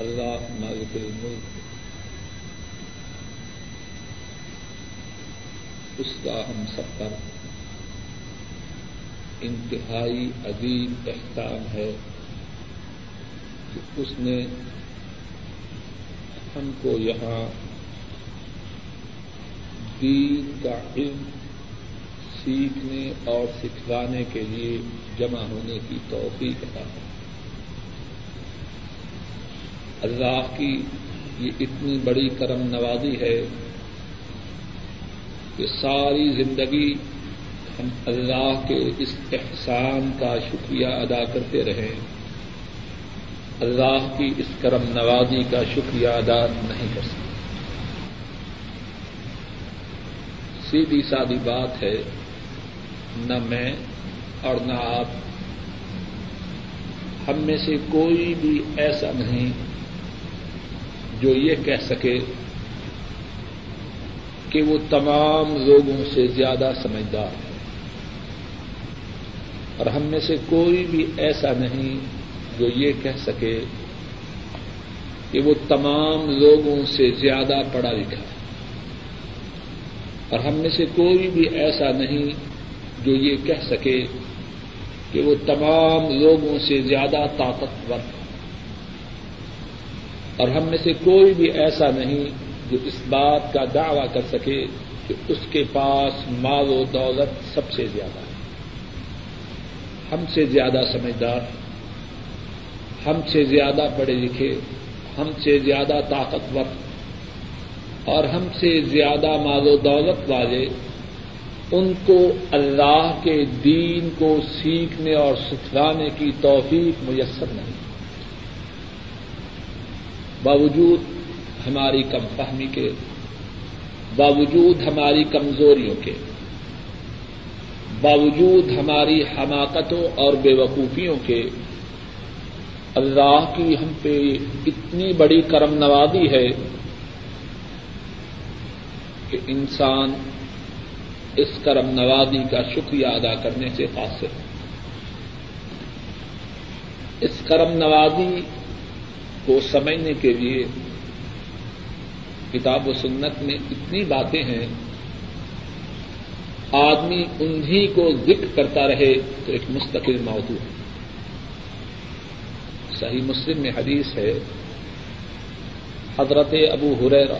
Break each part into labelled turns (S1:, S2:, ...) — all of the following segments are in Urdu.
S1: اللہ مالک الملک. اس کا ہم سب پر انتہائی عظیم احسان ہے کہ اس نے ہم کو یہاں دین کا علم سیکھنے اور سکھلانے کے لیے جمع ہونے کی توفیق عطا ہے اللہ کی یہ اتنی بڑی کرم نوازی ہے کہ ساری زندگی ہم اللہ کے اس احسان کا شکریہ ادا کرتے رہیں۔ اللہ کی اس کرم نوازی کا شکریہ ادا نہیں کر سکتے۔ سیدھی سادی بات ہے، نہ میں اور نہ آپ۔ ہم میں سے کوئی بھی ایسا نہیں جو یہ کہہ سکے کہ وہ تمام لوگوں سے زیادہ سمجھدار ہے اور ہم میں سے کوئی بھی ایسا نہیں جو یہ کہہ سکے کہ وہ تمام لوگوں سے زیادہ پڑھا لکھا ہے۔ اور ہم میں سے کوئی بھی ایسا نہیں جو یہ کہہ سکے کہ وہ تمام لوگوں سے زیادہ طاقتور ہے اور ہم میں سے کوئی بھی ایسا نہیں جو اس بات کا دعوی کر سکے کہ اس کے پاس مال و دولت سب سے زیادہ ہے۔ ہم سے زیادہ سمجھدار، ہم سے زیادہ پڑھے لکھے، ہم سے زیادہ طاقتور اور ہم سے زیادہ مال و دولت والے، ان کو اللہ کے دین کو سیکھنے اور سکھلانے کی توفیق میسر نہیں۔ باوجود ہماری کم فہمی کے، باوجود ہماری کمزوریوں کے، باوجود ہماری حماقتوں اور بے وقوفیوں کے، اللہ کی ہم پہ اتنی بڑی کرم نوازی ہے کہ انسان اس کرم نوازی کا شکریہ ادا کرنے سے قاصر اس کرم نوازی کو سمجھنے کے لیے کتاب و سنت میں اتنی باتیں ہیں، آدمی انہیں کو ذکر کرتا رہے تو ایک مستقل موضوع ہے۔ صحیح مسلم میں حدیث ہے، حضرت ابو حریر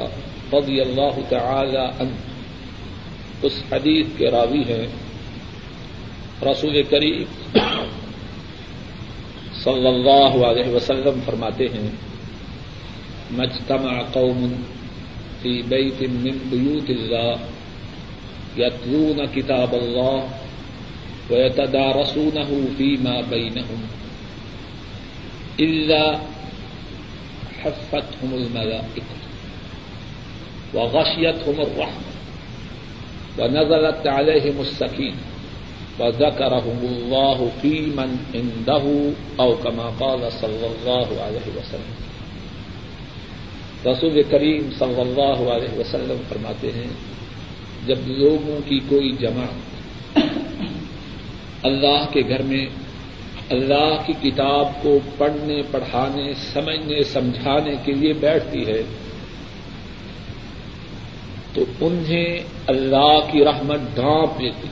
S1: رضی اللہ تعالی عنہ اس حدیث کے راوی ہیں۔ رسول کریم صلی اللہ علیہ وسلم فرماتے ہیں، مجتمع قوم في بيت من بيوت الله، يتلون كتاب الله ويتدارسونه فيما بينهم، إلا حفتهم الملائكة وغشيتهم الرحمة ونزلت عليهم السكينة. وذكرهم الله في من عنده أو كما قال صلى الله عليه وسلم. رسول کریم صلی اللہ علیہ وسلم فرماتے ہیں، جب لوگوں کی کوئی جمع اللہ کے گھر میں، اللہ کی کتاب کو پڑھنے، پڑھانے، سمجھنے، سمجھانے کے لیے بیٹھتی ہے، تو انہیں اللہ کی رحمت ڈھانپ لیتی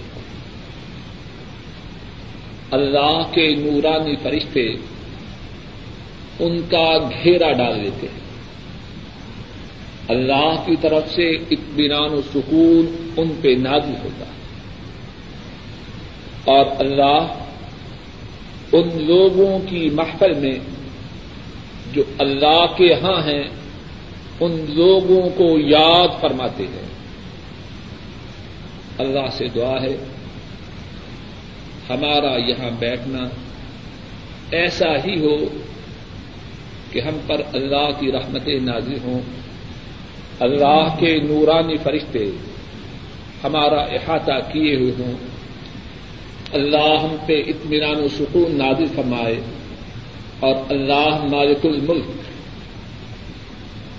S1: اللہ کے نورانی فرشتے ان کا گھیرا ڈال دیتے ہیں۔ اللہ کی طرف سے اطمینان و سکون ان پہ نازل ہوتا ہے۔ اور اللہ ان لوگوں کی محفل میں جو اللہ کے ہاں ہیں، ان لوگوں کو یاد فرماتے ہیں۔ اللہ سے دعا ہے۔ ہمارا یہاں بیٹھنا ایسا ہی ہو کہ ہم پر اللہ کی رحمتیں نازل ہوں۔ اللہ کے نورانی فرشتے ہمارا احاطہ کیے ہوئے ہوں۔ اللہ ہم پہ اطمینان و سکون نازل فرمائے اور اللہ مالک الملک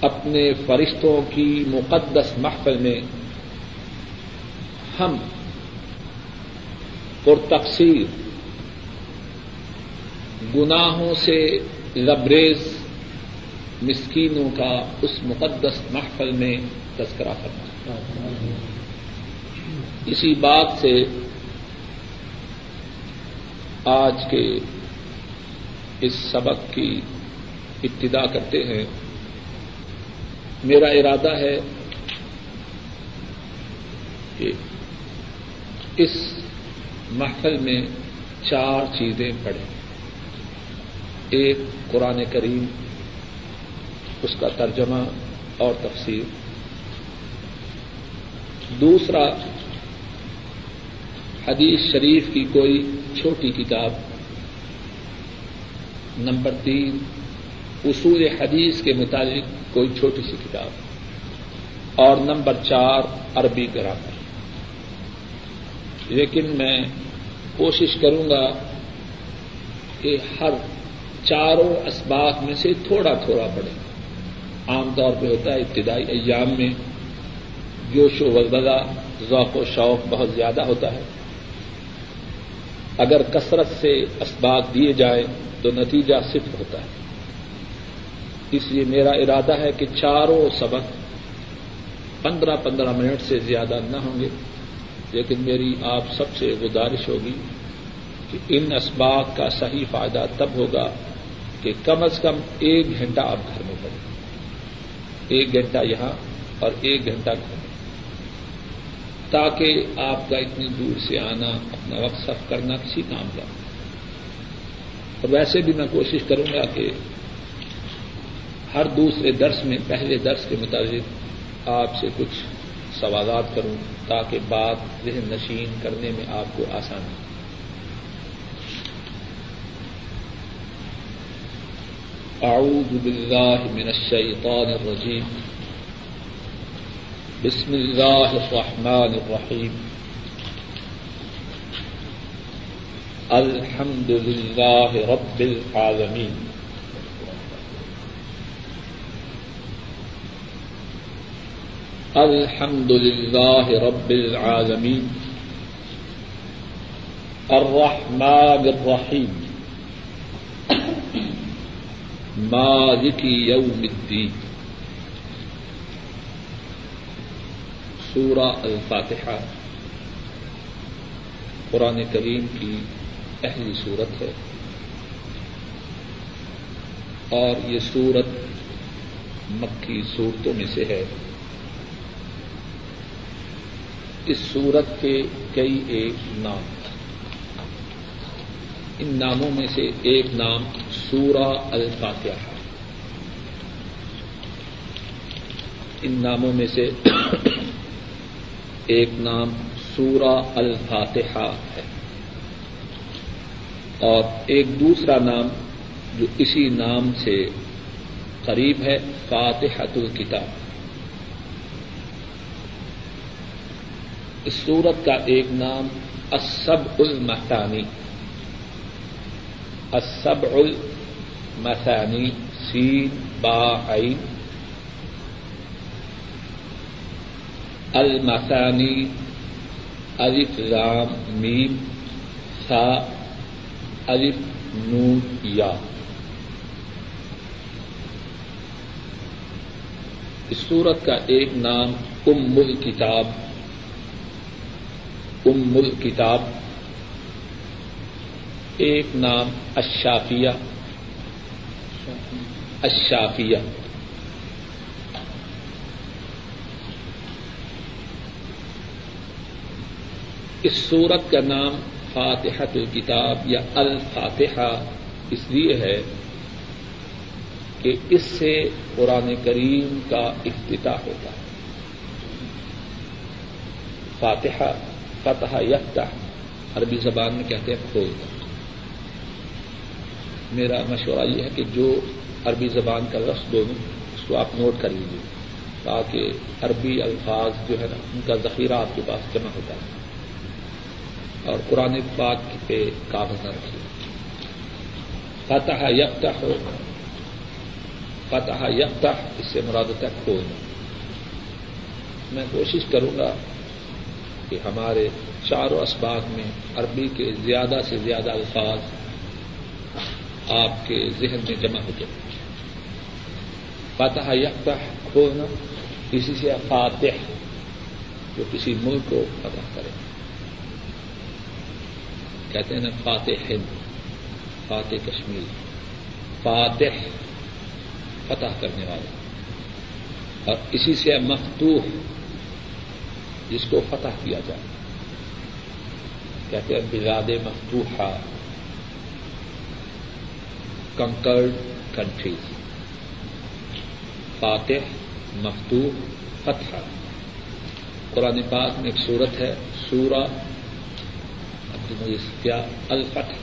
S1: اپنے فرشتوں کی مقدس محفل میں ہم پرتقسیر گناہوں سے لبریز مسکینوں کا اس مقدس محفل میں تذکرہ کرنا۔ اسی بات سے آج کے اس سبق کی ابتدا کرتے ہیں۔ میرا ارادہ ہے کہ اس محفل میں چار چیزیں پڑھیں۔ ایک قرآن کریم، اس کا ترجمہ اور تفصیل دوسرا، حدیث شریف کی کوئی چھوٹی کتاب۔ نمبر تین، اصول حدیث کے متعلق کوئی چھوٹی سی کتاب۔ اور نمبر چار، عربی گرامر۔ لیکن میں کوشش کروں گا کہ ہر چاروں اسباق میں سے تھوڑا تھوڑا پڑے عام طور پہ ہوتا ہے ابتدائی ایام میں جوش و ولبلا ذوق و شوق بہت زیادہ ہوتا ہے۔ اگر کثرت سے اسباق دیے جائیں تو نتیجہ صفر ہوتا ہے۔ اس لیے میرا ارادہ ہے کہ چاروں سبق پندرہ پندرہ منٹ سے زیادہ نہ ہوں گے۔ لیکن میری آپ سب سے گزارش ہوگی کہ ان اسباق کا صحیح فائدہ تب ہوگا کہ کم از کم ایک گھنٹہ آپ گھر میں پڑیں ایک گھنٹہ یہاں اور ایک گھنٹہ گھر میں۔ تاکہ آپ کا اتنی دور سے آنا، اپنا وقت صرف کرنا کسی کام کا۔ اور ویسے بھی میں کوشش کروں گا کہ ہر دوسرے درس میں، پہلے درس کے مطابق آپ سے کچھ سوالات کروں۔ تاکہ بات ذہن نشین کرنے میں آپ کو آسانی اعوذ باللہ من الشیطان الرجیم۔ بسم اللہ الرحمن الرحیم۔ الحمد للہ رب العالمین۔ الحمد للہ رب العالمین الرحمن الرحیم مالک یوم الدین سورہ الفاتحہ قرآن کریم کی پہلی صورت ہے اور یہ سورت مکی صورتوں میں سے ہے اس سورت کے کئی ایک نام۔ ان ناموں میں سے ایک نام سورہ الفاتحہ۔ ان ناموں میں سے ایک نام سورہ الفاتحہ ہے۔ اور ایک دوسرا نام جو اسی نام سے قریب ہے فاتحت الکتاب۔ اس سورت کا ایک نام اسب المحتانی اسب المثانی، سین، با، عین۔ المثانی، الف رام میم، سا، الف، نون، یا۔ اس سورت کا ایک نام ام الکتاب۔ ام الکتاب ایک نام اشافیہ اشافیہ اس سورت کا نام فاتحت الکتاب یا الفاتحہ اس لیے ہے کہ اس سے قرآن کریم کا افتتاح ہوتا ہے۔ فاتحہ فتح یفتح، عربی زبان میں کہتے ہیں کھولنا میرا مشورہ یہ ہے کہ جو عربی زبان کا لفظ دونوں اس کو آپ نوٹ کر لیجیے تاکہ عربی الفاظ جو ہے نا، ان کا ذخیرہ آپ کے پاس جمع ہوتا ہے۔ اور قرآن پاک پہ کاغذ نہ رکھیے۔ فتح یفتح ہو فتح یفتح، اس سے مراد ہوتا ہے کھولنا میں کوشش کروں گا کہ ہمارے چاروں اسباق میں عربی کے زیادہ سے زیادہ الفاظ آپ کے ذہن میں جمع ہو جائے فتح یکتح کھولنا کسی سے فاتح جو کسی ملک کو فتح کرے۔ کہتے ہیں نا فاتح ہند، فاتح کشمیر، فاتح فتح کرنے والا اور اسی سے مفتوح جس کو فتح کیا جائے۔ کہتے ہیں، بلاد مفتوحہ کنکرڈ کنٹریز فاتح، مفتوح، فتح۔ قرآن پاک میں ایک صورت ہے، سورہ کیا؟ الفتح۔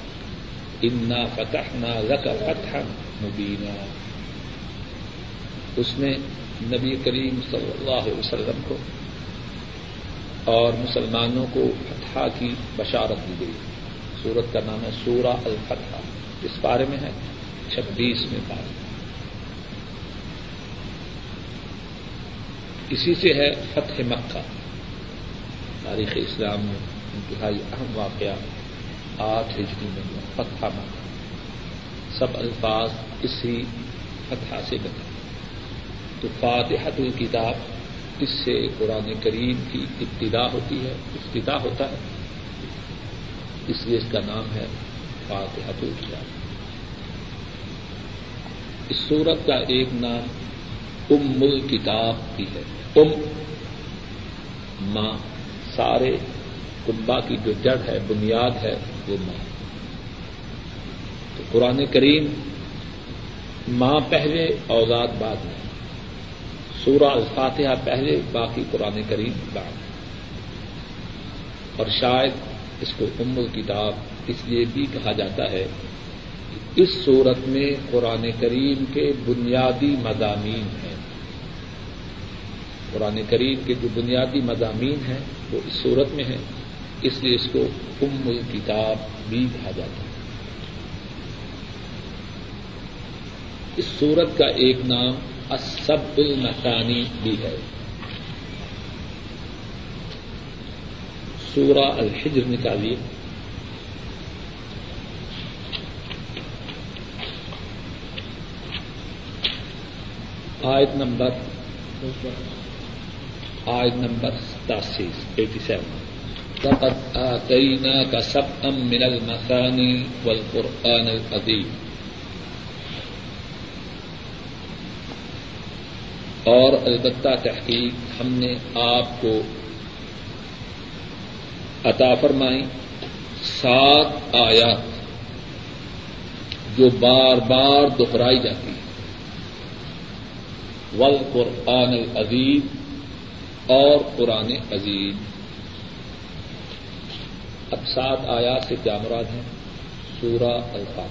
S1: انا فتح نہ رق فتح مبینہ اس میں نبی کریم صلی اللہ علیہ وسلم کو اور مسلمانوں کو فتح کی بشارت دی گئی۔ سورت کا نام ہے سورہ الفتح اس بارے میں ہے چھبیس میں بات۔ اسی سے ہے فتح مکہ۔ تاریخ اسلام میں انتہائی اہم واقعہ آٹھ ہجری میں فتح مکہ۔ سب الفاظ اسی فتح سے بنے۔ تو فاتحت الکتاب اس سے قرآن کریم کی ابتدا ہوتی ہے، افتتاح ہوتا ہے۔ اس لیے اس کا نام ہے فاتحت الکتاب اس صورت کا ایک نام ام الکتاب بھی ہے۔ ام ماں، سارے کنبا کی جو جڑ ہے، بنیاد ہے، وہ ماں۔ تو قرآن کریم ماں پہلے اوزاد بعد میں۔ سورہ الفاتحہ پہلے، باقی قرآن کریم بعد۔ اور شاید اس کو ام کتاب اس لیے بھی کہا جاتا ہے کہ اس صورت میں قرآن کریم کے بنیادی مضامین ہیں۔ قرآن کریم کے جو بنیادی مضامین ہیں، وہ اس صورت میں ہیں۔ اس لیے اس کو ام کتاب بھی کہا جاتا ہے۔ اس صورت کا ایک نام اسب المسانی بھی ہے۔ سورہ الحجر نکالیے آیت نمبر آیت نمبر ستاسی، ایٹی سیون۔ لقد آتيناك سبعا من المثاني والقرآن العظيم اور البتہ تحقیق ہم نے آپ کو عطا فرمائی سات آیات جو بار بار دہرائی جاتی ہے ول قرآن العزیز اور قرآن عظیم۔ اب سات آیات سے کیا مراد ہے سورہ الفاظ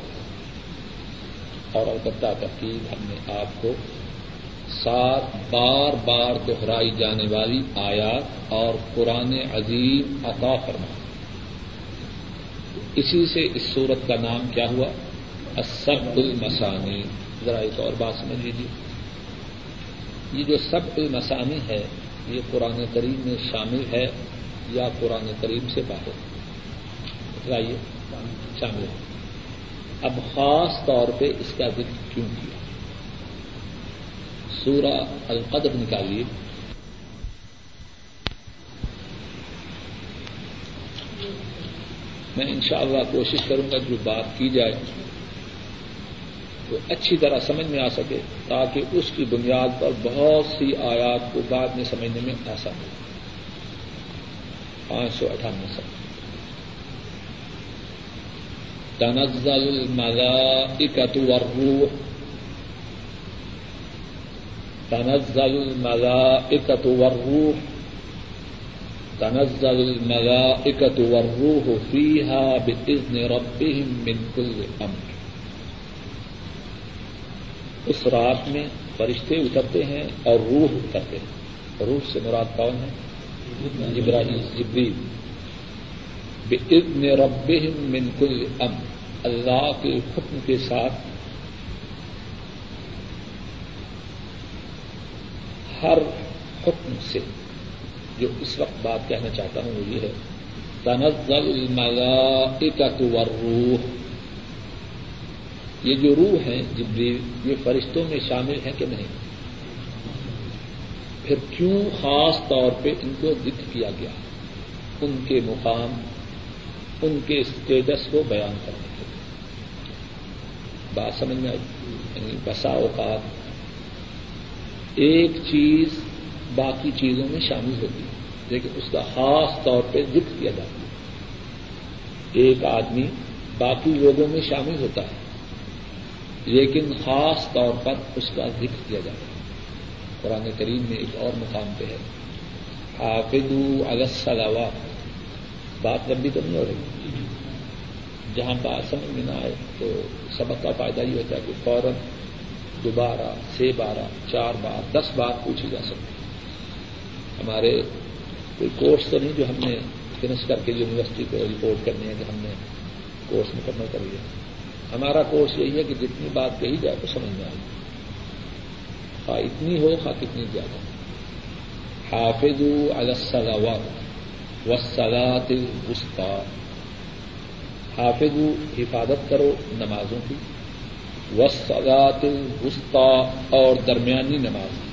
S1: اور البتہ تحقیق ہم نے آپ کو ساتھ بار بار دہرائی جانے والی آیات اور قرآن عظیم عطا فرما۔ اسی سے اس صورت کا نام کیا ہوا؟ اسب المسانی ذرا ایک اور بات سمجھ لیجیے یہ جو سب المسانی ہے، یہ قرآن کریم میں شامل ہے یا قرآن کریم سے باہر؟ شامل ہے۔ اب خاص طور پہ اس کا ذکر کیوں کیا؟ سورہ القدر نکالیے میں انشاءاللہ کوشش کروں گا جو بات کی جائے وہ اچھی طرح سمجھ میں آ سکے تاکہ اس کی بنیاد پر بہت سی آیات کو بعد میں سمجھنے میں آسان ہو۔ پانچ سو اٹھانوے سو تنزل الملائکۃ والروح تنزل الملائكة والروح، تنزل الملائكة والروح فيها بإذن ربهم من كل أمر. اس رات میں فرشتے اترتے ہیں اور روح اترتے ہیں. روح سے مراد کون ہے؟ جبرائیل، جبریل. بإذن ربهم من كل أمر. اللہ کے حکم کے ساتھ ہر حکم سے جو اس وقت بات کہنا چاہتا ہوں وہ یہ ہے، تنزل الملائکۃ والروح۔ یہ جو روح ہیں جبریل، یہ فرشتوں میں شامل ہیں کہ نہیں؟ پھر کیوں خاص طور پہ ان کو ذکر کیا گیا؟ ان کے مقام، ان کے اسٹیٹس کو بیان کرنے کے لیے۔ بات سمجھ میں آئی؟ یعنی بسا اوقات ایک چیز باقی چیزوں میں شامل ہوتی ہے، لیکن اس کا خاص طور پہ ذکر کیا جاتا ہے۔ ایک آدمی باقی لوگوں میں شامل ہوتا ہے، لیکن خاص طور پر اس کا ذکر کیا جاتا ہے۔ قرآن کریم میں ایک اور مقام پہ ہے۔ حافظ السلوا بات لمبی تو نہیں ہو رہی۔ جہاں بات سمجھ میں نہ آئے تو سبق کا فائدہ یہ ہوتا ہے کہ فوراً دوبارہ، چھ بارہ، چار بار، دس بار پوچھی جا سکتی ہمارے کوئی کورس تو نہیں جو ہم نے فنش کر کے یونیورسٹی کو رپورٹ کرنی ہے کہ ہم نے کورس مکمل کر لیا۔ ہمارا کورس یہی ہے کہ جتنی بات کہی جائے تو سمجھ میں آئے۔ خواہ اتنی ہو خواہ کتنی زیادہ۔ حافظ السلاوات وسلاط الوسطی۔ حافظ حفاظت کرو نمازوں کی۔ وسلاط الوسطی اور درمیانی نماز۔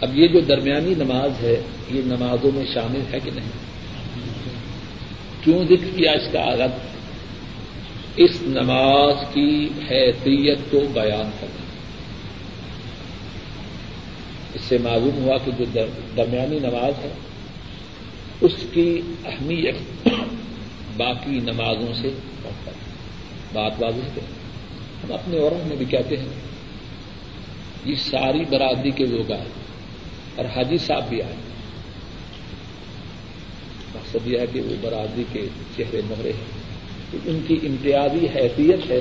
S1: اب یہ جو درمیانی نماز ہے، یہ نمازوں میں شامل ہے کہ نہیں؟ کیوں ذکر کیا اس کا عادت اس نماز کی حیثیت کو بیان کرنا۔ اس سے معلوم ہوا کہ جو درمیانی نماز ہے، اس کی اہمیت باقی نمازوں سے بات واضح ہے ہم اپنے اور میں بھی کہتے ہیں، یہ ساری برادری کے لوگ آئے، اور حاجی صاحب بھی آئے۔ مقصد یہ ہے کہ وہ برادری کے چہرے مہرے ہیں۔ ان کی امتیازی حیثیت ہے۔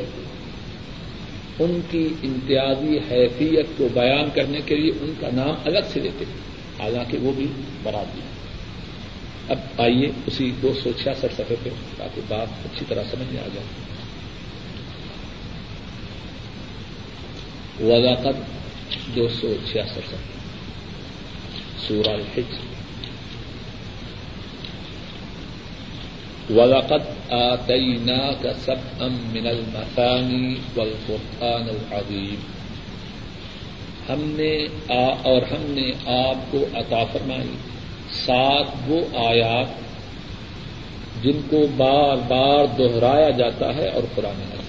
S1: ان کی امتیازی حیثیت کو بیان کرنے کے لیے ان کا نام الگ سے لیتے ہیں، حالانکہ وہ بھی برادری ہے اب آئیے اسی دو سو چھیاسٹھ سفے پہ، تاکہ بات اچھی طرح سمجھ میں آ جائے۔ وضاقت دو سو چھیاسٹھ سفے سورہ الحج۔ ولاقت آتینا کا سب ام من المسانی والقرآن العظیم۔ ہم نے آ اور ہم نے آپ کو عطا فرمائی۔ سات وہ آیات جن کو بار بار دوہرایا جاتا ہے اور قرآن حسین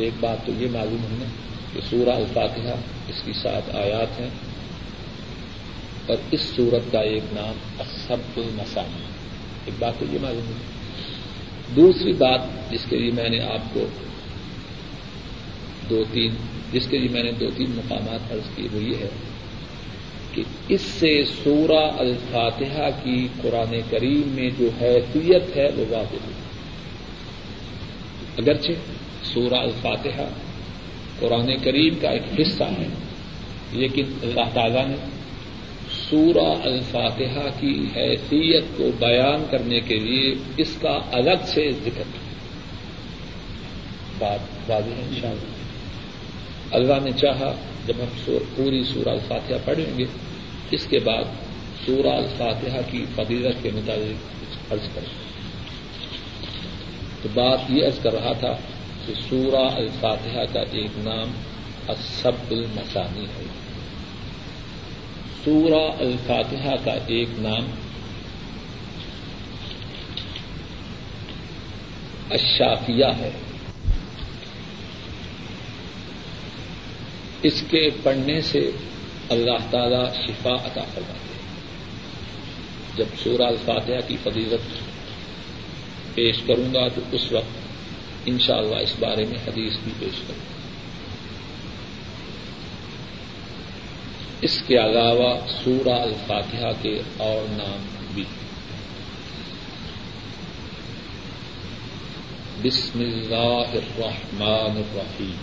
S1: ایک بات تو یہ معلوم ہے کہ سورہ الفاتحہ اس کی سات آیات ہیں اور اس سورت کا ایک نام اسب المسانی ایک بات تو یہ معلوم ہے۔ دوسری بات جس کے لیے میں نے آپ کو دو تین جس کے لیے میں نے دو تین مقامات عرض کیے وہ یہ ہے کہ اس سے سورہ الفاتحہ کی قرآن کریم میں جو حیثیت ہے وہ واضح ہوئی۔ اگرچہ سورہ الفاتحہ قرآن کریم کا ایک حصہ ہے۔ لیکن اللہ تعالیٰ نے سورہ الفاتحہ کی حیثیت کو بیان کرنے کے لیے اس کا الگ سے ذکر بات واضح ہے ان شاء اللہ اللہ نے چاہا جب ہم پوری سورہ الفاتحہ پڑھیں گے، اس کے بعد سورہ الفاتحہ کی فضیلت کے مطابق عرض کریں تو بات یہ عرض کر رہا تھا کہ سورہ الفاتحہ کا ایک نام اسب المسانی ہے۔ سورہ الفاتحہ کا ایک نام اشافیہ ہے۔ اس کے پڑھنے سے اللہ تعالی شفا عطا فرماتے ہیں۔ جب سورہ الفاتحہ کی فضیلت پیش کروں گا تو اس وقت انشاءاللہ اس بارے میں حدیث بھی پیش کروں۔ گا اس کے علاوہ سورہ الفاتحہ کے اور نام بھی۔ بسم اللہ الرحمن الرحیم۔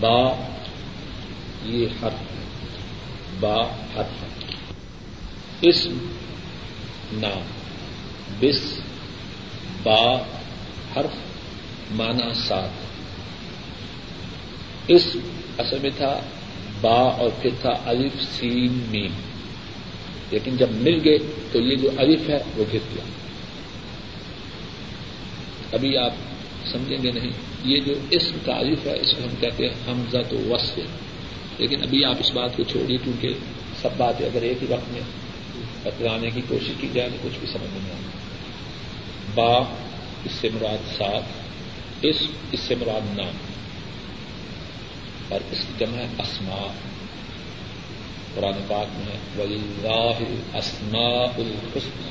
S1: با یہ حرف با حرف۔ اسم نام۔ بس با حرف مانا سات۔ اسم اصل میں تھا با اور پھر تھا الف، سین، میم۔ لیکن جب مل گئے تو یہ جو الف ہے وہ گر گیا۔ ابھی آپ سمجھیں گے نہیں، یہ جو اسم تعریف ہے، اس کو ہم کہتے ہیں حمزہ تو وصف۔ لیکن ابھی آپ اس بات کو چھوڑیے کیونکہ سب باتیں اگر ایک ہی وقت میں بتلانے کی کوشش کی جائے تو کچھ بھی سمجھ نہیں آتا با، اس سے مراد ساتھ اس اس سے مراد نام، اور اس کی جمع ہے اسما قرآن پاک میں ولی اسما الحسن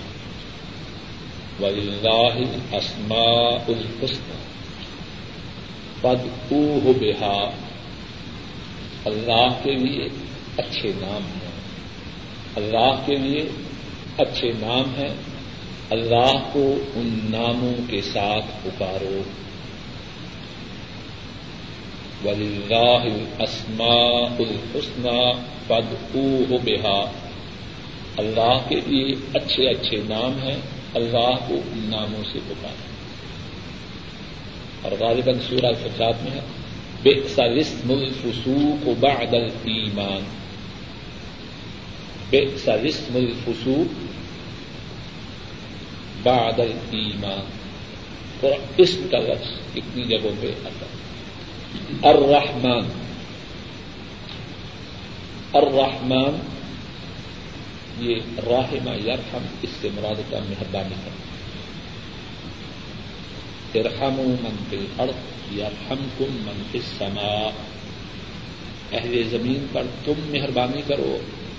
S1: ولی اسما الحسن پد او بہا اللہ کے لیے اچھے نام ہیں۔ اللہ کے لیے اچھے نام ہیں۔ اللہ کو ان ناموں کے ساتھ پکارو۔ ولی اسما الحسن پد او بہا اللہ کے لیے اچھے اچھے نام ہیں، اللہ کو ان ناموں سے پکارو۔ اور غالباً سورہ فجات میں ہے بے سلسم الفسوق بعد الایمان۔ بے سلسم الفسوق بعد الایمان۔ اور اسم کا لفظ کتنی جگہوں پہ آتا ہے۔ الرحمن۔ الرحمن، یہ راہما یرحم اس سے مراد کا مہربانی ہے۔ ارحم من فی الارض یرحمکم من فی السماء۔ اہل زمین پر تم مہربانی کرو،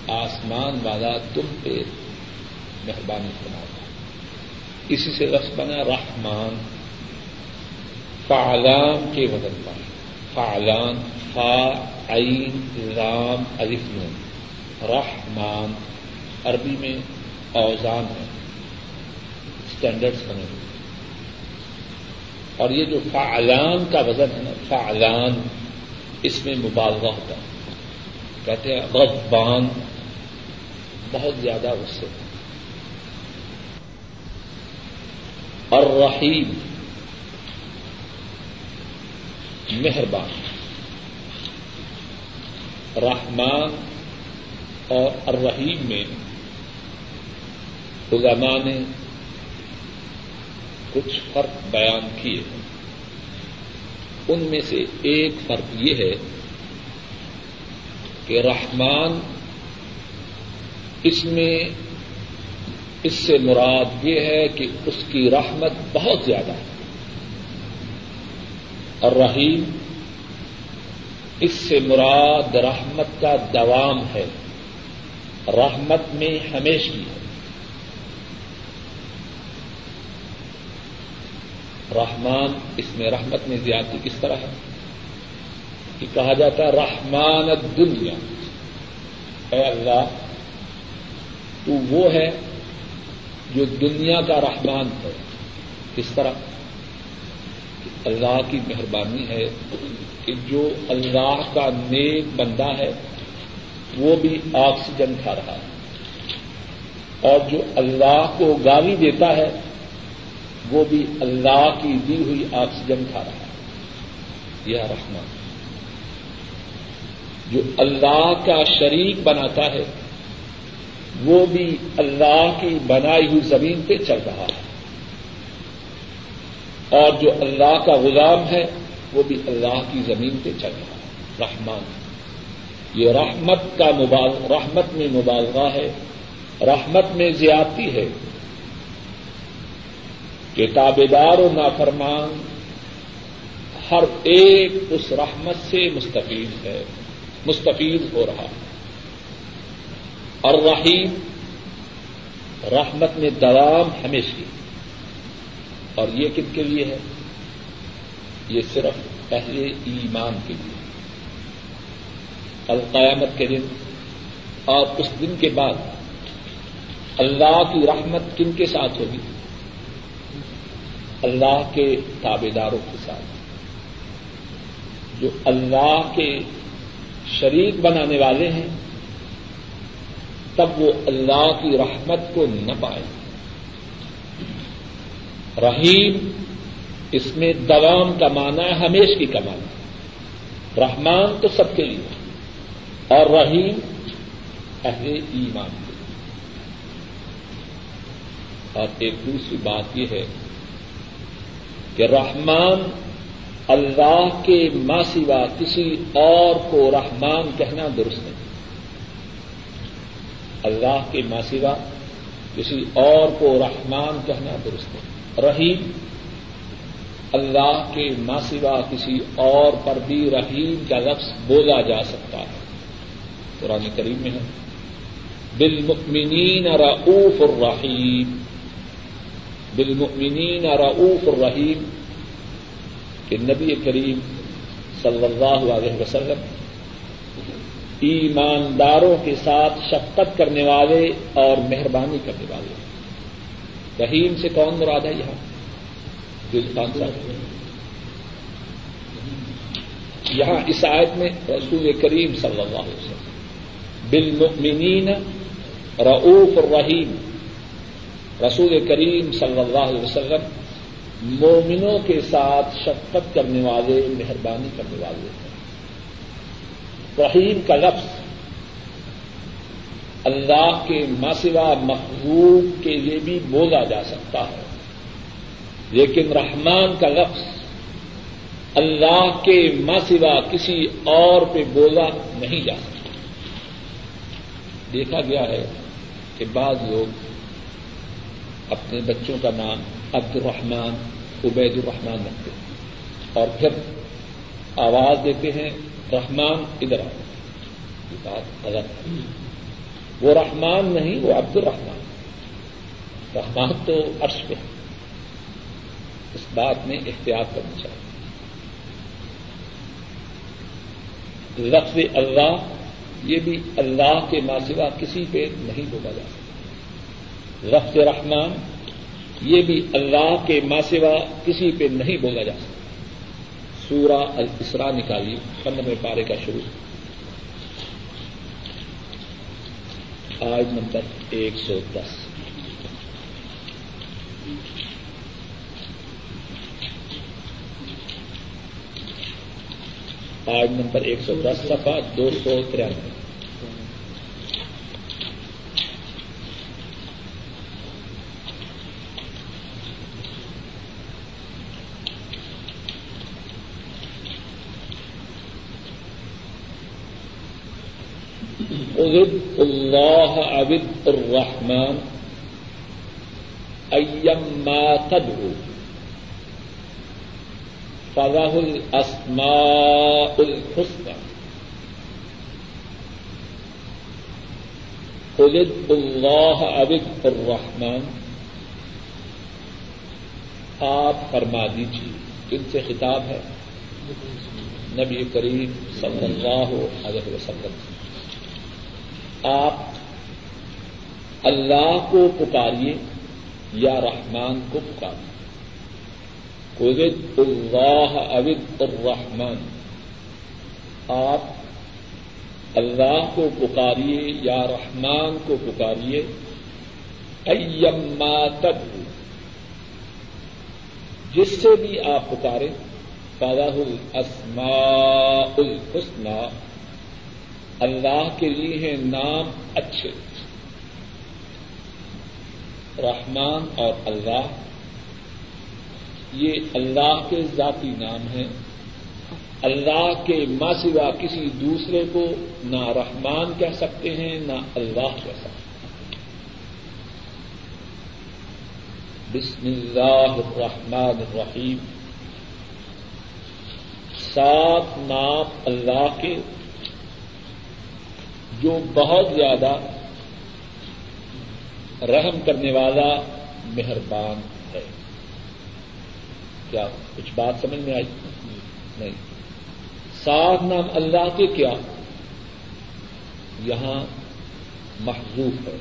S1: آسمان والا تم پہ مہربانی فرماتا اسی سے لفظ بنا رحمان۔ فعلان کے وزن پر۔ فعلان، فا، عین رام الف، نون۔ رحمان، عربی میں اوزان ہے۔ اسٹینڈرڈس بنے۔ ہوئے اور یہ جو فعلان کا وزن ہے نا، فعلان، اس میں مبالغہ ہوتا ہے۔ کہتے ہیں غضبان، بہت زیادہ اس سے اور رحیم مہربان۔ رحمان اور الرحیم میں علماء نے کچھ فرق بیان کیے ان میں سے ایک فرق یہ ہے کہ رحمان اس میں اس سے مراد یہ ہے کہ اس کی رحمت بہت زیادہ ہے۔ اور رحیم اس سے مراد رحمت کا دوام ہے۔ رحمت میں ہمیشہ ہے۔ رحمان، اس میں رحمت میں زیادتی کس طرح ہے؟ کہ کہا جاتا ہے رحمان دنیا اے اللہ، تو وہ ہے جو دنیا کا رحمان ہے، کس طرح؟ اللہ کی مہربانی ہے کہ جو اللہ کا نیک بندہ ہے، وہ بھی آکسیجن کھا رہا ہے۔ اور جو اللہ کو گالی دیتا ہے، وہ بھی اللہ کی دی ہوئی آکسیجن کھا رہا ہے۔ یہ رحمان۔ جو اللہ کا شریک بناتا ہے وہ بھی اللہ کی بنائی ہوئی زمین پہ چل رہا ہے۔ اور جو اللہ کا غلام ہے، وہ بھی اللہ کی زمین پہ چل رہا ہے۔ رحمان۔ یہ رحمت کا رحمت میں مبالغہ ہے۔ رحمت میں زیادتی ہے۔ کہ تابے دار و نافرمان ہر ایک اس رحمت سے مستفید ہے، مستفید ہو رہا ہے۔ اور رحیم رحمت میں دوام ہمیشہ اور یہ کن کے لیے ہے؟ یہ صرف پہلے ایمان کے لیے۔ القیامت کے دن اور اس دن کے بعد اللہ کی رحمت کن کے ساتھ ہوگی؟ اللہ کے تابے داروں کے ساتھ۔ جو اللہ کے شریک بنانے والے ہیں تب وہ اللہ کی رحمت کو نہ پائیں رحیم اس میں دوام کا مانا ہے ہمیش کی کمانا رحمان تو سب کے لیے۔ اور رحیم اہل ایمان۔ کے اور ایک دوسری بات یہ ہے کہ رحمان اللہ کے ماں سوا کسی اور کو رحمان کہنا درست نہیں۔ اللہ کے ماں کسی اور کو رحمان کہنا درست نہیں رحیم، اللہ کے ماں کسی اور پر بھی رحیم کا لفظ بولا جا سکتا ہے۔ قرآن کریم میں ہے۔ بالمؤمنین رعوف الرحیم۔ بالمؤمنین رعوف الرحیم، کہ نبی کریم صلی اللہ علیہ وسلم ایمانداروں کے ساتھ شفقت کرنے والے اور مہربانی کرنے والے۔ رحیم سے کون مراد ہے یہاں؟ دلفان صاحب۔ یہاں اس آیت میں رسول کریم صلی اللہ علیہ وسلم۔ بالمؤمنین رعوف الرحیم۔ رسول کریم صلی اللہ علیہ وسلم مومنوں کے ساتھ شفقت کرنے والے، مہربانی کرنے والے۔ ہیں رحیم کا لفظ اللہ کے مسوا محبوب کے لیے بھی بولا جا سکتا ہے۔ لیکن رحمان کا لفظ اللہ کے مسوا کسی اور پہ بولا نہیں جا سکتا۔ دیکھا گیا ہے کہ بعض لوگ اپنے بچوں کا نام عبد الرحمان عبید الرحمان رکھتے ہیں اور پھر آواز دیتے ہیں، رحمان ادھر یہ بات غلط ہے۔ وہ رحمان نہیں، وہ عبد الرحمان رحمان تو عرش پہ ہے۔ اس بات میں احتیاط کرنی چاہیے۔ لفظ اللہ، یہ بھی اللہ کے ماسوا کسی پہ نہیں بولا جا سکتا۔ لفظ رحمان، یہ بھی اللہ کے ماسوا کسی پہ نہیں بولا جا سکتا۔ سورہ الاسراء نکالی، پندرہ پارے کا شروع۔ آج نمبر ایک سو دس۔ آج نمبر ایک سو دس سفا دو سو ترانوے۔ اللہ، عبد الرحمان ایم ما تدعو فلاح الاسماء الحسنى. خلد اللہ عبد الرحمان آپ فرما دیجیے کن سے خطاب ہے. نبی کریم صلی اللہ علیہ وسلم. آپ اللہ کو پکاریے یا رحمان کو پکاریے۔ قدت اللہ ابد الرحمان آپ اللہ کو پکاریے یا رحمان کو پکاریے۔ ایما تب جس سے بھی آپ پکارے فلاح الاسماء الحسنى۔ اللہ کے لیے ہیں نام اچھے۔ رحمان اور اللہ۔ یہ اللہ کے ذاتی نام ہیں۔ اللہ کے ماں سوا کسی دوسرے کو نہ رحمان کہہ سکتے ہیں، نہ اللہ کہہ سکتے ہیں۔ بسم اللہ الرحمن الرحیم۔ سات نام اللہ کے۔ جو بہت زیادہ رحم کرنے والا مہربان ہے۔ کیا کچھ بات سمجھ میں آئی؟ نہیں۔ سات نام اللہ کے کیا؟ یہاں محضوف ہے۔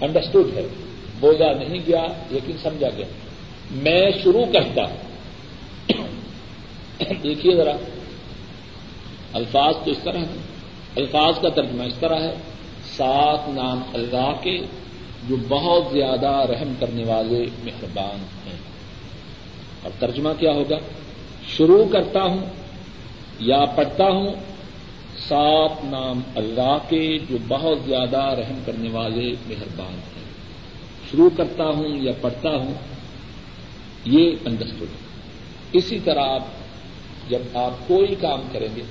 S1: انڈرسٹوڈ ہے۔ بولا نہیں گیا، لیکن سمجھا گیا۔ میں شروع کرتا دیکھیے ذرا۔ الفاظ تو اس طرح ہیں۔ الفاظ کا ترجمہ اس طرح ہے، سات نام اللہ کے جو بہت زیادہ رحم کرنے والے مہربان ہیں۔ اور ترجمہ کیا ہوگا؟ شروع کرتا ہوں یا پڑھتا ہوں، سات نام اللہ کے جو بہت زیادہ رحم کرنے والے مہربان ہیں۔ شروع کرتا ہوں یا پڑھتا ہوں، یہ انڈرسٹوڈ اسی طرح آپ، جب آپ کوئی کام کریں گے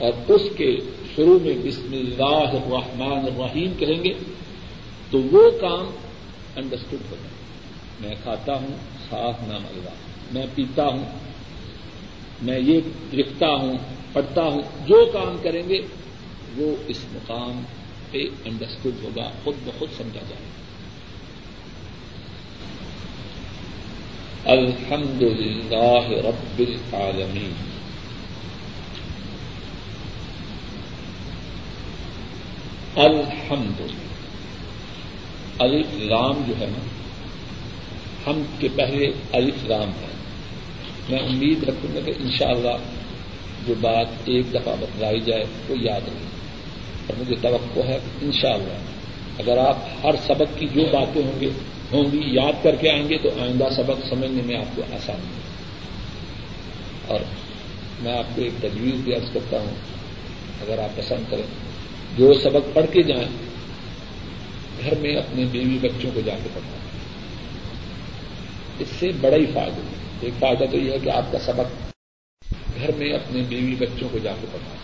S1: اور اس کے شروع میں بسم اللہ الرحمن الرحیم کہیں گے، تو وہ کام انڈرسٹوڈ ہوگا میں کھاتا ہوں صاف نام اللہ میں پیتا ہوں، میں یہ لکھتا ہوں، پڑھتا ہوں، جو کام کریں گے، وہ اس مقام پہ انڈرسٹوڈ ہوگا، خود بخود سمجھا جائے گا۔ الحمد للہ رب العالمین۔ الحمد الف لام جو ہے نا، ہم کے پہلے الف لام ہے میں امید رکھوں گا کہ انشاءاللہ جو بات ایک دفعہ بتلائی جائے وہ یاد رہے۔ اور مجھے توقع ہے انشاءاللہ اگر آپ ہر سبق کی جو باتیں ہوں گے، ہوں گی، یاد کر کے آئیں گے تو آئندہ سبق سمجھنے میں آپ کو آسانی ہے۔ اور میں آپ کو ایک تجویز بھی عرض کرتا ہوں، اگر آپ پسند کریں۔ جو سبق پڑھ کے جائیں، گھر میں اپنے بیوی بچوں کو جا کے پڑھنا اس سے بڑا ہی فائدہ ایک فائدہ تو یہ ہے کہ آپ کا سبق گھر میں اپنے بیوی بچوں کو جا کے پڑھنا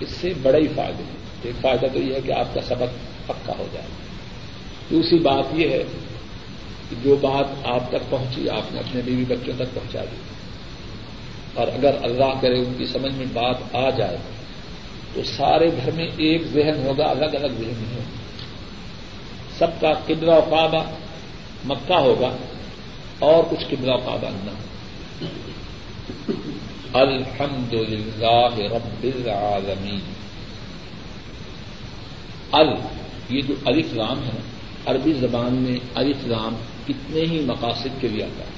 S1: اس سے بڑا ہی فائدہ ایک فائدہ تو یہ ہے کہ آپ کا سبق پکا ہو جائے۔ دوسری بات یہ ہے کہ جو بات آپ تک پہنچی، آپ نے اپنے بیوی بچوں تک پہنچا دی۔ اور اگر اللہ کرے ان کی سمجھ میں بات آ جائے تو سارے گھر میں ایک ذہن ہوگا، الگ الگ ذہن نہیں ہوگا سب کا قبلہ و کعبہ مکہ ہوگا اور کچھ قبلہ و کعبہ نہ۔ الحمد للہ رب العالمین۔ ال، یہ جو الف لام ہے، عربی زبان میں الف لام کتنے ہی مقاصد کے لیے آتا ہے۔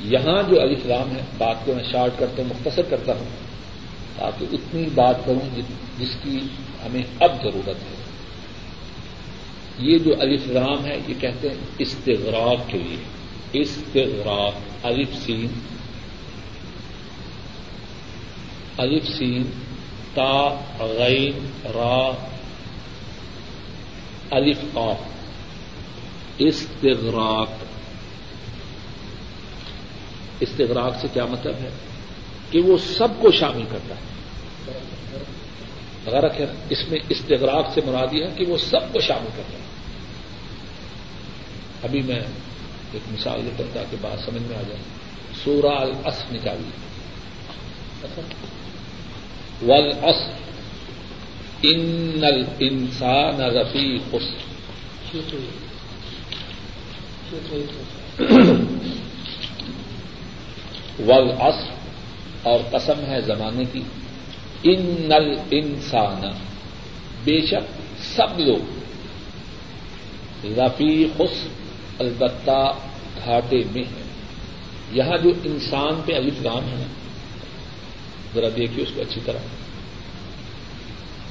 S1: یہاں جو الف لام ہے، بات کو میں شارٹ کرتے مختصر کرتا ہوں۔ تاکہ اتنی بات کروں جس کی ہمیں اب ضرورت ہے۔ یہ جو الف رام ہے، یہ کہتے ہیں استغراق کے لیے۔ استغراق، الف سین۔ الف سین، تا، غین، را۔ الف قاف۔ استغراق۔ استغراق سے کیا مطلب ہے؟ کہ وہ سب کو شامل کرتا ہے۔ غرق ہے۔ اس میں استغراق سے مراد یہ ہے کہ وہ سب کو شامل کرتا ہے۔ ابھی میں ایک مثال یہ کرتا کہ بات سمجھ میں آ جائے۔ سورہ الاسف نکالیے ول ان الانسان رفی خسر۔ ول اور قسم ہے زمانے کی۔ ان نل انسان۔ بے شک سب لوگ۔ رفی خسر البتہ گھاٹے میں ہے یہاں جو انسان پہ علی فلام ہے ذرا دیکھیے اس کو اچھی طرح۔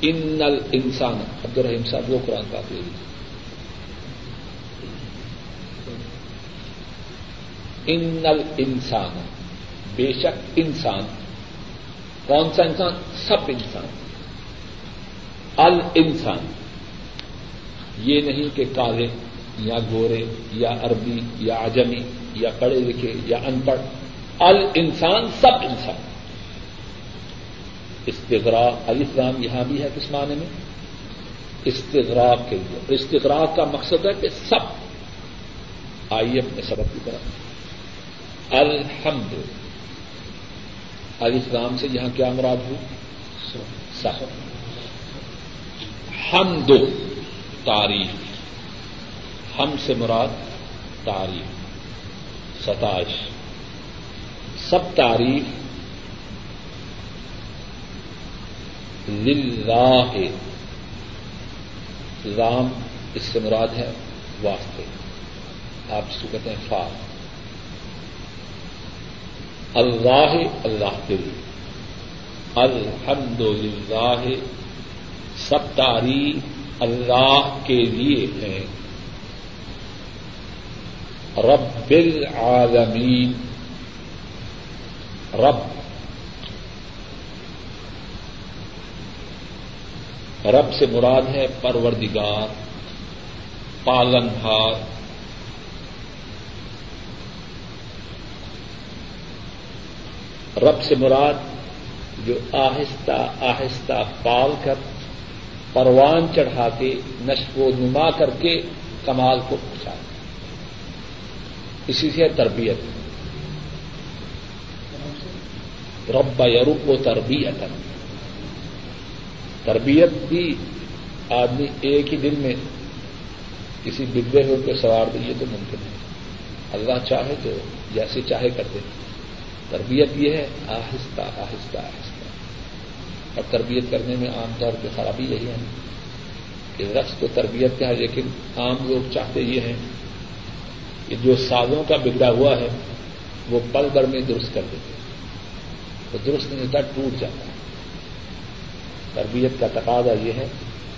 S1: ان نل انسان۔ عبد الرحیم صاحب، وہ قرآن کا لے لیجیے ان نل انسان۔ بے شک انسان، کون سا انسان؟ سب انسان۔ ال انسان یہ نہیں کہ کالے یا گورے یا عربی یا عجمی یا پڑھے لکھے یا ان پڑھ۔ ال انسان سب انسان۔ استغراق، الاسلام یہاں بھی ہے کس معنی میں؟ استغراق کے لیے۔ استغراق کا مقصد ہے کہ سب آئیے اپنے سبق کی طرف۔ الحمد۔ الاسلام سے یہاں کیا مراد ہو ہم دو، تاریخ۔ ہم سے مراد تعریف ستائش۔ سب تعریف لاہ رام اس سے مراد ہے واسطے۔ آپ اس کو کہتے ہیں فا اللہ اللہ کے لیے۔ الحمد للہ سب تعریف اللہ کے لیے ہیں۔ رب العالمین۔ رب۔ رب سے مراد ہے پروردگار، پالن ہار رب سے مراد جو آہستہ آہستہ پال کر پروان چڑھا کے نشو و نما کر کے کمال کو پہنچا اسی سے تربیت۔ رب یروب و تربیت تربیت بھی آدمی ایک ہی دن میں کسی بگڑے ہوئے کو سوار دیے تو ممکن ہے۔ اللہ چاہے تو جیسے چاہے کرتے۔ تربیت یہ ہے، آہستہ آہستہ آہستہ۔ اور تربیت کرنے میں عام طور پہ خرابی یہی ہے کہ رقص کو تربیت کا ہے، لیکن عام لوگ چاہتے یہ ہیں کہ جو سازوں کا بگڑا ہوا ہے، وہ پل بھر میں درست کر دیتے تو درست نہیں ہوتا ٹوٹ جاتا ہے۔ تربیت کا تقاضا یہ ہے،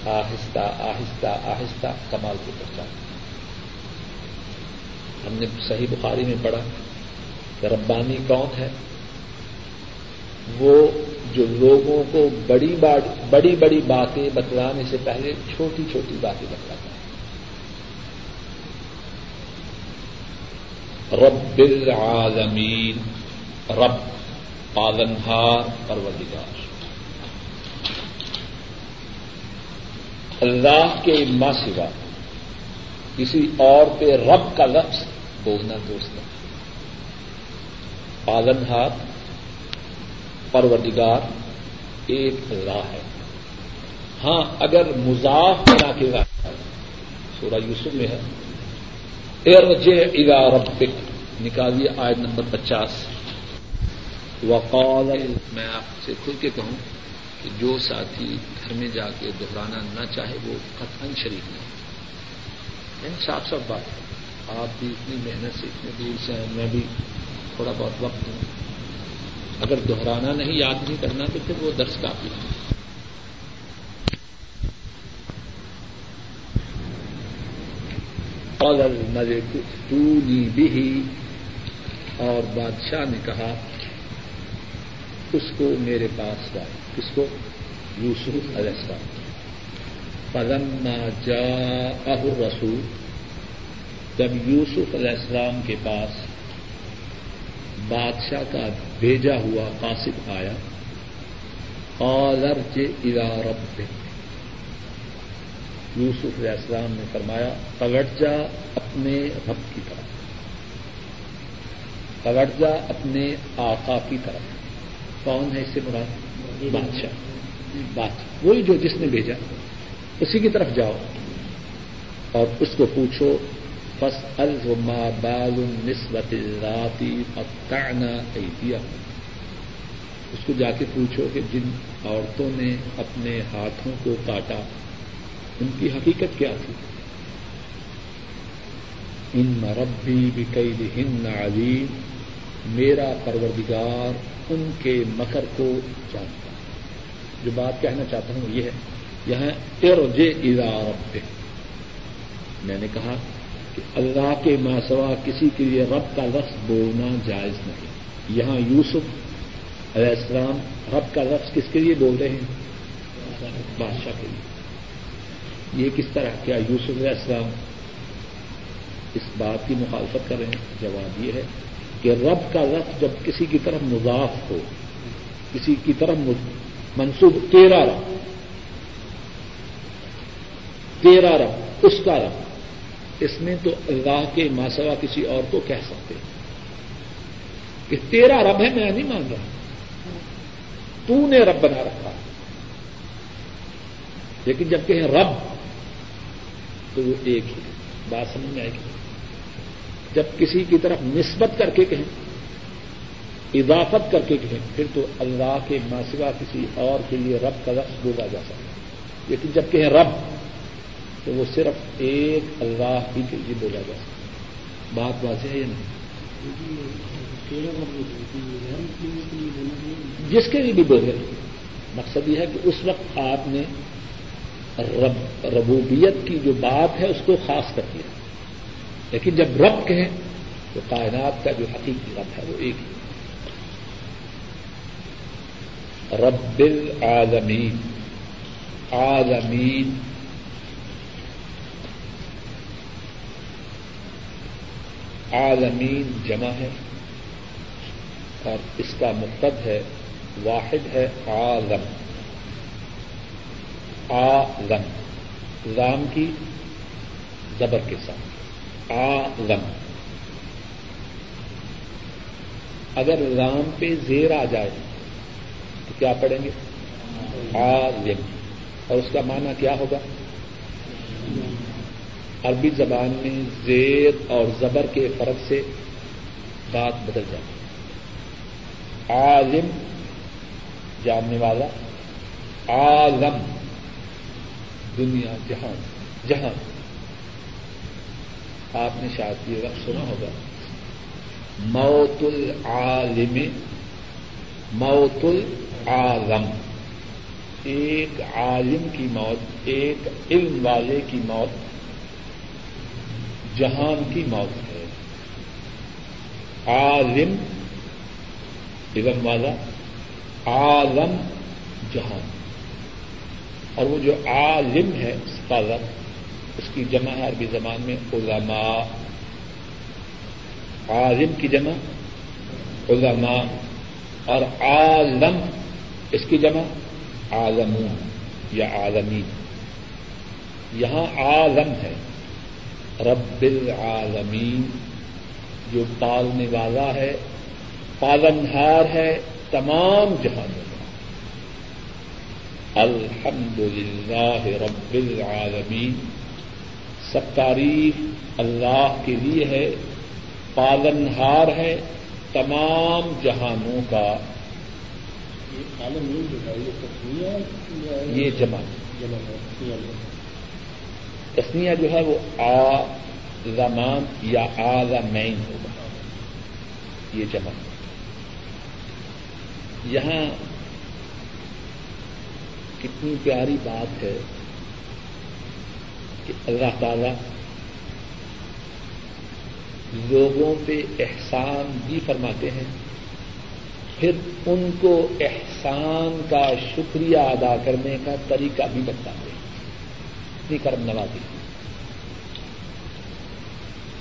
S1: آہستہ آہستہ آہستہ کمال کو پہنچانا ہم نے صحیح بخاری میں پڑھا کہ ربانی کون ہے؟ وہ جو لوگوں کو بڑی بڑی بڑی باتیں بتلانے سے پہلے چھوٹی چھوٹی باتیں بتلاتا ہے۔ رب العالمین، رب پالنہار، پروردگار۔ اللہ کے ماں سوا کسی اور پہ رب کا لفظ بولنا دوست پالنہار پروردگار ایک اللہ ہے۔ ہاں اگر مضاف بنا کے سورہ یوسف میں ہے۔ ارجع الى ربک، نکالیے آیت نمبر پچاس۔ وقال، میں آپ سے کھل کے کہوں کہ جو ساتھی گھر میں جا کے دہرانا نہ چاہے، وہ قطن شریف نہیں۔ یعنی صاف صاف بات ہے آپ بھی اتنی محنت سے، اتنے دور سے ہیں میں بھی تھوڑا بہت وقت ہوں اگر دہرانا نہیں، یاد نہیں کرنا، تو پھر وہ درس کافی ہے۔ ملک بھی اور بادشاہ نے کہا، اس کو میرے پاس لائے کس کو یوسف علیہ السلام۔ پلما جا اہر رسول جب یوسف علیہ السلام کے پاس بادشاہ کا بھیجا ہوا قاصد آیا۔ اور رب یوسف علیہ السلام نے فرمایا توجہ اپنے رب کی طرف۔ توجہ اپنے آقا کی طرف۔ کون ہے اس سے مراد؟ بادشاہ۔ بادشاہ۔ وہی جو جس نے بھیجا، اسی کی طرف جاؤ اور اس کو پوچھو بس الما بال نسبت ذاتی فتانا ایدیا اس کو جا کے پوچھو کہ جن عورتوں نے اپنے ہاتھوں کو کاٹا، ان کی حقیقت کیا تھی؟ ان مربی بکئی ہند علیم میرا پروردگار ان کے مکر کو جانتا۔ جو بات کہنا چاہتا ہوں یہ ہے، یہاں ارج ادا رب میں نے کہا کہ اللہ کے ماسوا کسی کے لیے رب کا لفظ بولنا جائز نہیں۔ یہاں یوسف علیہ السلام رب کا لفظ کس کے لیے بول رہے ہیں؟ بادشاہ کے لیے۔ یہ کس طرح کیا یوسف علیہ السلام اس بات کی مخالفت کر رہے ہیں؟ جواب یہ ہے کہ رب کا لفظ جب کسی کی طرف مضاف ہو، کسی کی طرف منسوب تیرا رب تیرا رب، اس کا رب۔ اس میں تو اللہ کے ماسوا کسی اور کو کہہ سکتے کہ تیرا رب ہے، میں نہیں مان رہا۔ تو نے رب بنا رکھا۔ لیکن جب کہیں رب، تو وہ ایک ہی بات سمجھ میں آئے گی جب کسی کی طرف نسبت کر کے کہیں، اضافت کر کے کہیں، پھر تو اللہ کے ماسوا کسی اور کے لیے رب کا لفظ بولا جا سکتا۔ لیکن جب کہیں رب تو وہ صرف ایک اللہ ہی کے لیے بولا جا سکتا بات واضح ہے یا نہیں؟ جس کے لیے بھی بولے۔ مقصد یہ ہے کہ اس وقت آپ نے رب، ربوبیت کی جو بات ہے اس کو خاص کر دیا۔ لیکن جب رب کہیں تو کائنات کا جو حقیقی رب ہے وہ ایک ہی۔ رب العالمین، عالمین عالمین جمع ہے اور اس کا مقد ہے، واحد ہے عالم۔ آلم رام کی زبر کے ساتھ۔ آلم اگر رام پہ زیر آ جائے تو کیا پڑھیں گے؟ عالم۔ اور اس کا معنی کیا ہوگا؟ عربی زبان میں زیر اور زبر کے فرق سے بات بدل جاتی عالم، جاننے والا، عالم، دنیا جہاں جہاں آپ نے شاید یہ وقت سنا ہوگا۔ موت العالم موت العالم۔ ایک عالم کی موت، ایک علم والے کی موت جہان کی موت ہے۔ عالم علم والا عالم جہان۔ اور وہ جو عالم ہے اسکالر اس کی جمع ہے عربی زبان میں علماء۔ عالم کی جمع، علماء۔ اور عالم، اس کی جمع، عالمون یا عالمی یہاں عالم ہے۔ رب العالمین جو پالنے والا ہے پالنہار ہے تمام جہانوں کا۔ الحمد للہ رب العالمین سب تعریف اللہ کے لیے ہے پالنہار ہے تمام جہانوں کا۔ یہ جمع۔ تسنیا جو ہے وہ آ زمان یا آزمین ہوگا۔ یہ جمع۔ یہاں کتنی پیاری بات ہے کہ اللہ تعالی لوگوں پہ احسان بھی فرماتے ہیں، پھر ان کو احسان کا شکریہ ادا کرنے کا طریقہ بھی بتاتے ہیں۔ اتنی کرم نوازی۔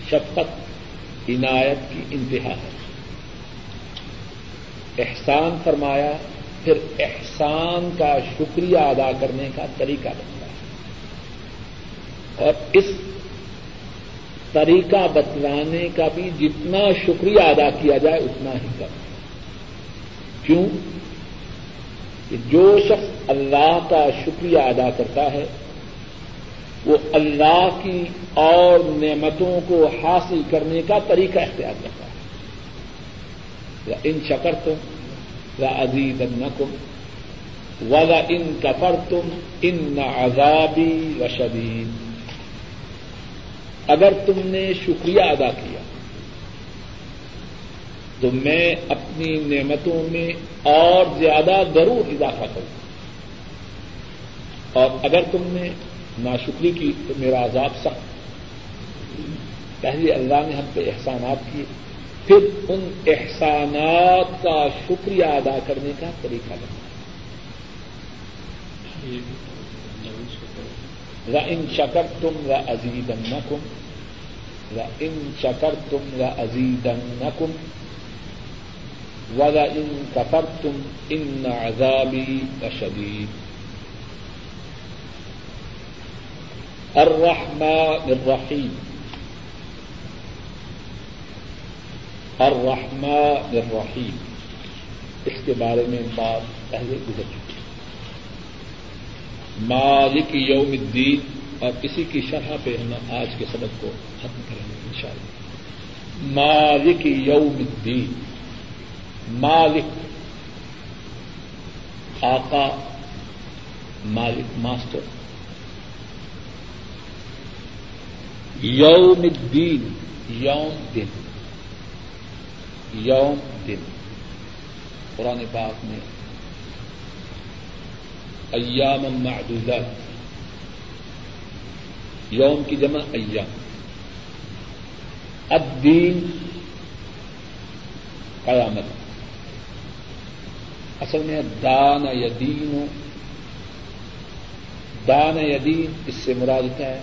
S1: شفقت عنایت کی انتہا ہے۔ احسان فرمایا، پھر احسان کا شکریہ ادا کرنے کا طریقہ بتایا۔ اور اس طریقہ بتلانے کا بھی جتنا شکریہ ادا کیا جائے، اتنا ہی کم۔ کیوں؟ کہ جو شخص اللہ کا شکریہ ادا کرتا ہے وہ اللہ کی اور نعمتوں کو حاصل کرنے کا طریقہ اختیار کرتا ہے۔ ان شکر تم یا عزیز نقم ولا ان کفر تم ان نہ عذابی و شدید اگر تم نے شکریہ ادا کیا، تو میں اپنی نعمتوں میں اور زیادہ ضرور اضافہ کروں۔ اور اگر تم نے ناشکری کی تو میرا عذاب سخت۔ پہلے اللہ نے ہم پہ احسانات کیے، پھر ان احسانات کا شکریہ ادا کرنے کا طریقہ بنا۔ ان شکر تم و عزیز نکم ان شکر تم و عزیز نکم ولا ان کفر تم ان عذابی شدید الرحمن الرحیم۔ الرحمن الرحیم۔ اس کے بارے میں بات پہلے گزر چکی۔ مالک یوم الدین۔ اور اسی کی شرح پہ ہم آج کے سبق کو ختم کریں گے ان شاء اللہ مالک یوم الدین۔ مالک آقا مالک ماسٹر۔ یوم الدین، یوم دن۔ یوم دن۔ قرآن پاک میں ایام معدودات۔ یوم کی جمع ایام۔ الدین قیامت۔ اصل میں دان یدین دان یدین اس سے مراد ہے؟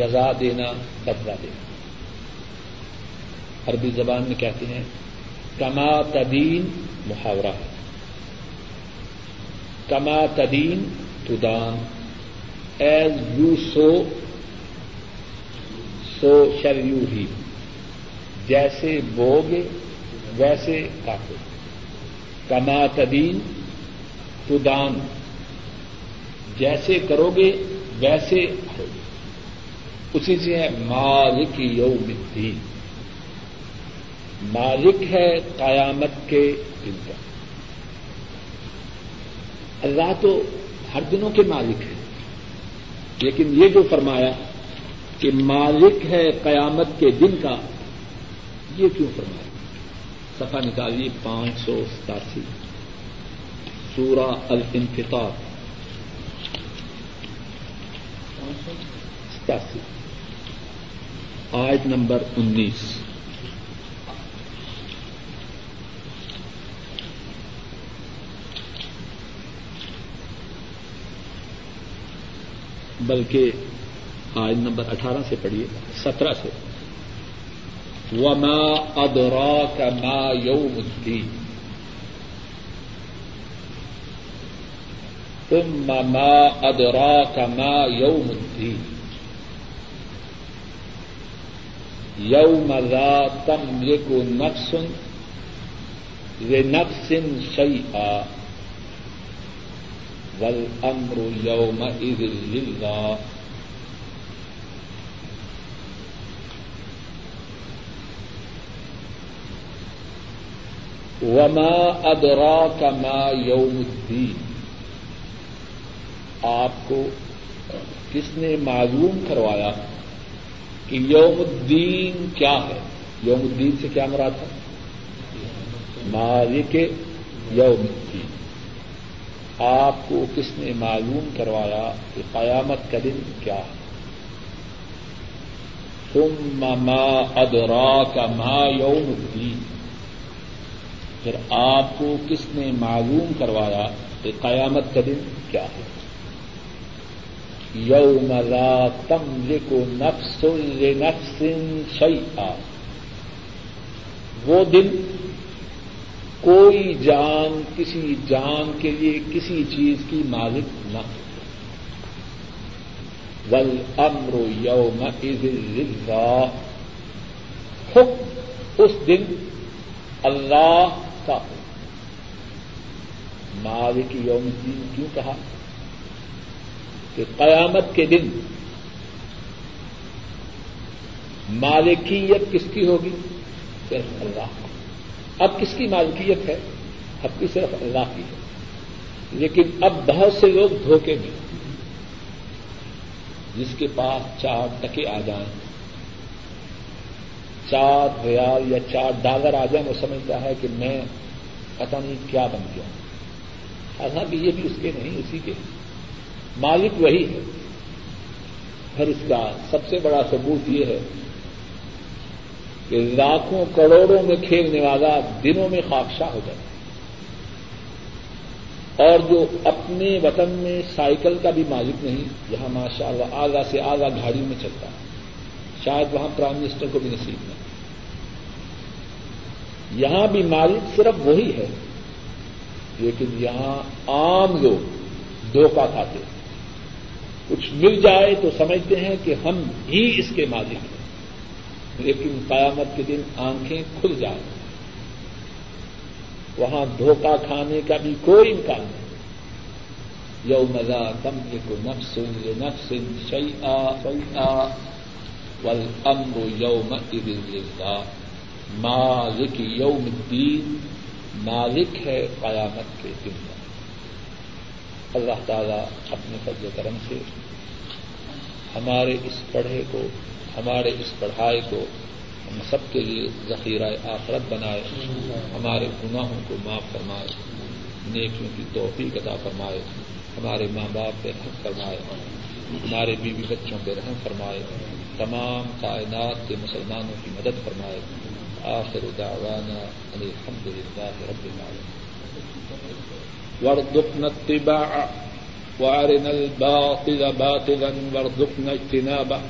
S1: جزا دینا بدلا دینا۔ عربی زبان میں کہتے ہیں، کما تدین محاورہ۔ کما تدین تدان ایز یو سو سو شر یو ہی۔ جیسے بوگے، ویسے کاٹو کما تدین تدان جیسے کرو گے، ویسے گے۔ اسی سے ہے مالک یوم الدین۔ مالک ہے قیامت کے دن کا اللہ تو ہر دنوں کے مالک ہے۔ لیکن یہ جو فرمایا کہ مالک ہے قیامت کے دن کا، یہ کیوں فرمایا؟ سفا نکالیے پانچ سو ستاسی۔ سورہ الانفطار۔ ستاسی۔ آیت نمبر انیس۔ بلکہ آج نمبر اٹھارہ سے پڑھیے، سترہ سے۔ وما ادرا کا ما یوم الدین ثم ما ادرا کا ما یوم الدین یوم لا تملک نفس لنفس شیئا والامر يومئذ لله وما ادراك ما يوم الدين آپ کو کس نے معلوم کروایا کہ یوم الدین کیا ہے؟ یوم الدین سے کیا مراد ہے؟ مالک یوم الدین۔ آپ کو کس نے معلوم کروایا کہ قیامت کا دن کیا ہے؟ تم ما ادرا کا ما یوم الدین۔ پھر آپ کو کس نے معلوم کروایا کہ قیامت کا دن کیا ہے؟ یوم لا تملک نفس لنفس شیئا وہ دن کوئی جان، کسی جان کے لیے کسی چیز کی مالک نہ ول امر یوم اللہ حکم اس دن اللہ کا ہو مالک یوم الدین کیوں کہا؟ کہ قیامت کے دن مالکیت کس کی ہوگی؟ صرف اللہ اب کس کی مالکیت ہے؟ اب کی صرف اللہ کی ہے۔ لیکن اب بہت سے لوگ دھوکے میں جس کے پاس چار ٹکے آ جائیں۔ چار ریال یا چار ڈالر آ جائیں، وہ سمجھتا ہے کہ میں پتا نہیں کیا بن گیا۔ حالانکہ یہ بھی اس کے نہیں، اسی کے۔ مالک وہی ہے۔ پھر اس کا سب سے بڑا ثبوت یہ ہے کہ لاکھوں کروڑوں میں کھیلنے والا دنوں میں خاکشاہ ہو جائے اور جو اپنے وطن میں سائیکل کا بھی مالک نہیں جہاں ماشاء اللہ آگا سے آگا گاڑی میں چلتا ہے۔ شاید وہاں پرائم منسٹر کو بھی نصیب نہیں یہاں بھی مالک صرف وہی ہے، لیکن یہاں عام لوگ دھوکہ کھاتے ہیں۔ کچھ مل جائے تو سمجھتے ہیں کہ ہم ہی اس کے مالک ہیں۔ لیکن قیامت کے دن آنکھیں کھل جائیں۔ وہاں دھوکہ کھانے کا بھی کوئی امکان نہیں۔ یوم لا تملك نفس لنفس شيئا شيئا والامر يومئذ لله مالک یوم الدین، مالک ہے قیامت کے دن۔ اللہ تعالیٰ اپنے فضل کرم سے ہمارے اس پڑھے کو، ہمارے اس پڑھائی کو ہم سب کے لیے ذخیرہ آخرت بنائے، ہمارے گناہوں کو معاف فرمائے، نیکیوں کی توفیق عطا فرمائے، ہمارے ماں باپ پہ رحم فرمائے، ہمارے بیوی بچوں پہ رحم فرمائے، تمام کائنات کے مسلمانوں کی مدد فرمائے۔ آخر دعوانا الحمد للہ رب العالمين وارزقنا اتباع وارنا الباطل باطلا وارزقنا اجتنابه.